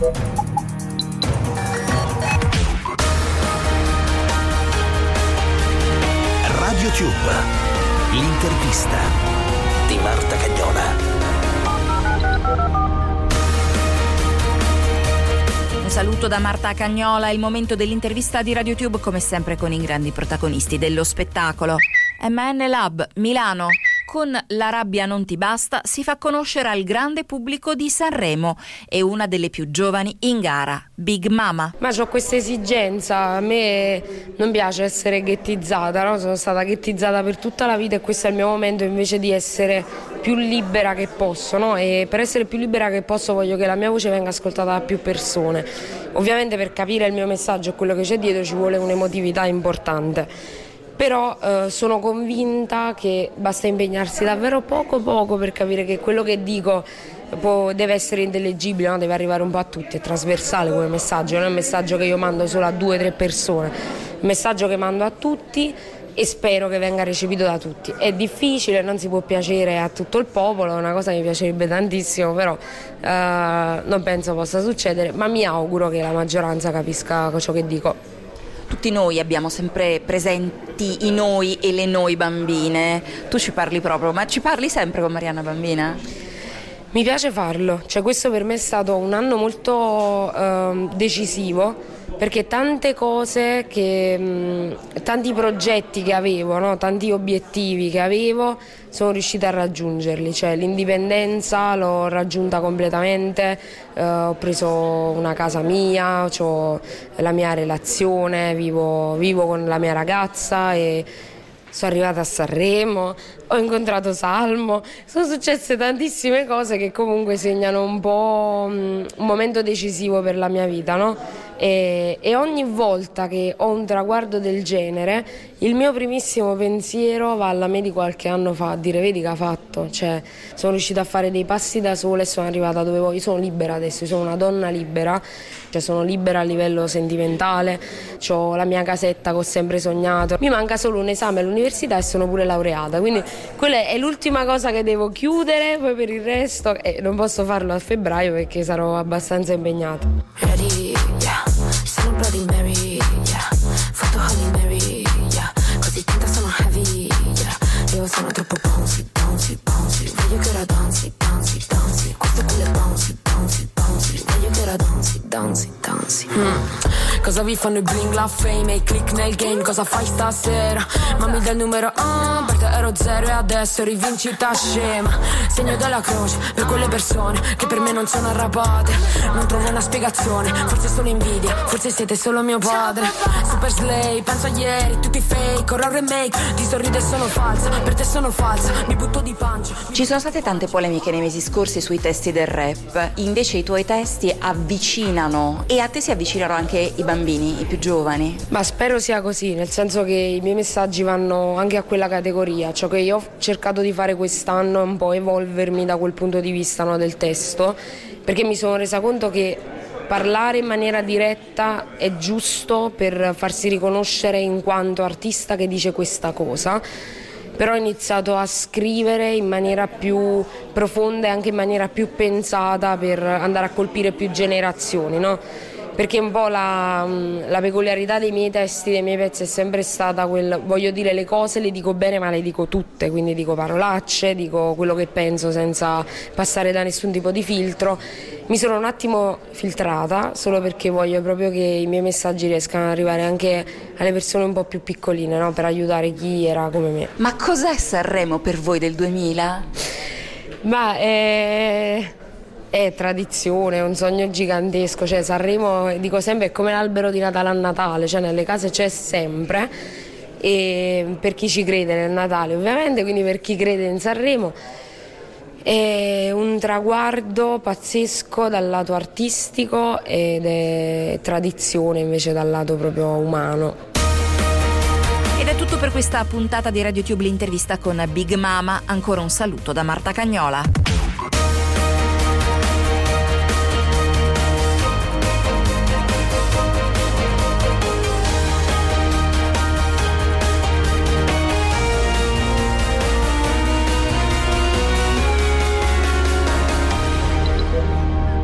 Radio Tube, l'intervista di Marta Cagnola. Un saluto da Marta Cagnola, il momento dell'intervista di RadioTube come sempre con i grandi protagonisti dello spettacolo. MN Lab, Milano. Con La rabbia non ti basta si fa conoscere al grande pubblico di Sanremo e una delle più giovani in gara, Big Mama. Ma ho questa esigenza, a me non piace essere ghettizzata, no? sono stata ghettizzata per tutta la vita e questo è il mio momento invece di essere più libera che posso no? e per essere più libera che posso voglio che la mia voce venga ascoltata da più persone. Ovviamente per capire il mio messaggio e quello che c'è dietro ci vuole un'emotività importante però eh, sono convinta che basta impegnarsi davvero poco poco per capire che quello che dico può, deve essere intellegibile, no? deve arrivare un po' a tutti, è trasversale come messaggio, non è un messaggio che io mando solo a due o tre persone, è un messaggio che mando a tutti e spero che venga recepito da tutti. È difficile, non si può piacere a tutto il popolo, è una cosa che mi piacerebbe tantissimo, però eh, non penso possa succedere, ma mi auguro che la maggioranza capisca ciò che dico tutti noi abbiamo sempre presenti i noi e le noi bambine. Tu ci parli proprio, ma ci parli sempre con Mariana Bambina? Mi piace farlo, cioè questo per me è stato un anno molto eh, decisivo perché tante cose, che, mh, tanti progetti che avevo, no? tanti obiettivi che avevo, sono riuscita a raggiungerli, cioè l'indipendenza l'ho raggiunta completamente, eh, ho preso una casa mia, ho la mia relazione, vivo, vivo con la mia ragazza e sono arrivata a Sanremo, ho incontrato Salmo, sono successe tantissime cose che comunque segnano un po' un momento decisivo per la mia vita, no? E, e, ogni volta che ho un traguardo del genere, il mio primissimo pensiero va alla me di qualche anno fa a dire vedi che ha fatto, cioè sono riuscita a fare dei passi da sola e sono arrivata dove voglio, sono libera adesso, sono una donna libera, cioè sono libera a livello sentimentale, ho la mia casetta che ho sempre sognato, mi manca solo un esame all'università e sono pure laureata, quindi quella è l'ultima cosa che devo chiudere, poi per il resto eh, non posso farlo a febbraio perché sarò abbastanza impegnata. Ready. Sono Bloody Mary, yeah. Foto Holly Mary, yeah. Così tanta sono heavy, yeah. Io sono troppo bouncy, bouncy, bouncy. Voglio che ora danzi, danzi, danzi. Questo è quelle bouncy, bouncy, bouncy. Voglio che ora danzi, danzi, danzi. Mm. Cosa vi fanno i bling, la fame e i click nel game? Cosa fai stasera? Mammi del numero 1, per te ero zero e adesso rivincita scema. Segno della croce per quelle persone che per me non sono arrabbiate. Non trovo una spiegazione, forse sono invidia, forse siete solo mio padre. Super slay, penso a ieri, tutti fake, horror remake. Ti sorrido e sono falsa, per te sono falsa, mi butto di pancia. Ci sono state tante polemiche nei mesi scorsi sui testi del rap, invece i tuoi testi avvicinano e a te si avvicinano anche i bambini, i più giovani? Ma spero sia così, nel senso che i miei messaggi vanno anche a quella categoria. Ciò che io ho cercato di fare quest'anno è un po' evolvermi da quel punto di vista no, del testo, perché mi sono resa conto che parlare in maniera diretta è giusto per farsi riconoscere in quanto artista che dice questa cosa però ho iniziato a scrivere in maniera più profonda e anche in maniera più pensata per andare a colpire più generazioni. No? Perché un po' la, la, peculiarità dei miei testi, dei miei pezzi è sempre stata quel, voglio dire le cose le dico bene ma le dico tutte, quindi dico parolacce, dico quello che penso senza passare da nessun tipo di filtro. Mi sono un attimo filtrata solo perché voglio proprio che i miei messaggi riescano ad arrivare anche alle persone un po' più piccoline, no? per aiutare chi era come me. Ma cos'è Sanremo per voi del 2000? Ma eh è tradizione, è un sogno gigantesco, cioè Sanremo, dico sempre, è come l'albero di Natale a Natale, cioè nelle case c'è sempre e per chi ci crede nel Natale ovviamente, quindi per chi crede in Sanremo è un traguardo pazzesco dal lato artistico ed è tradizione invece dal lato proprio umano. Ed è tutto per questa puntata di RadioTube l'intervista con Big Mama, ancora un saluto da Marta Cagnola.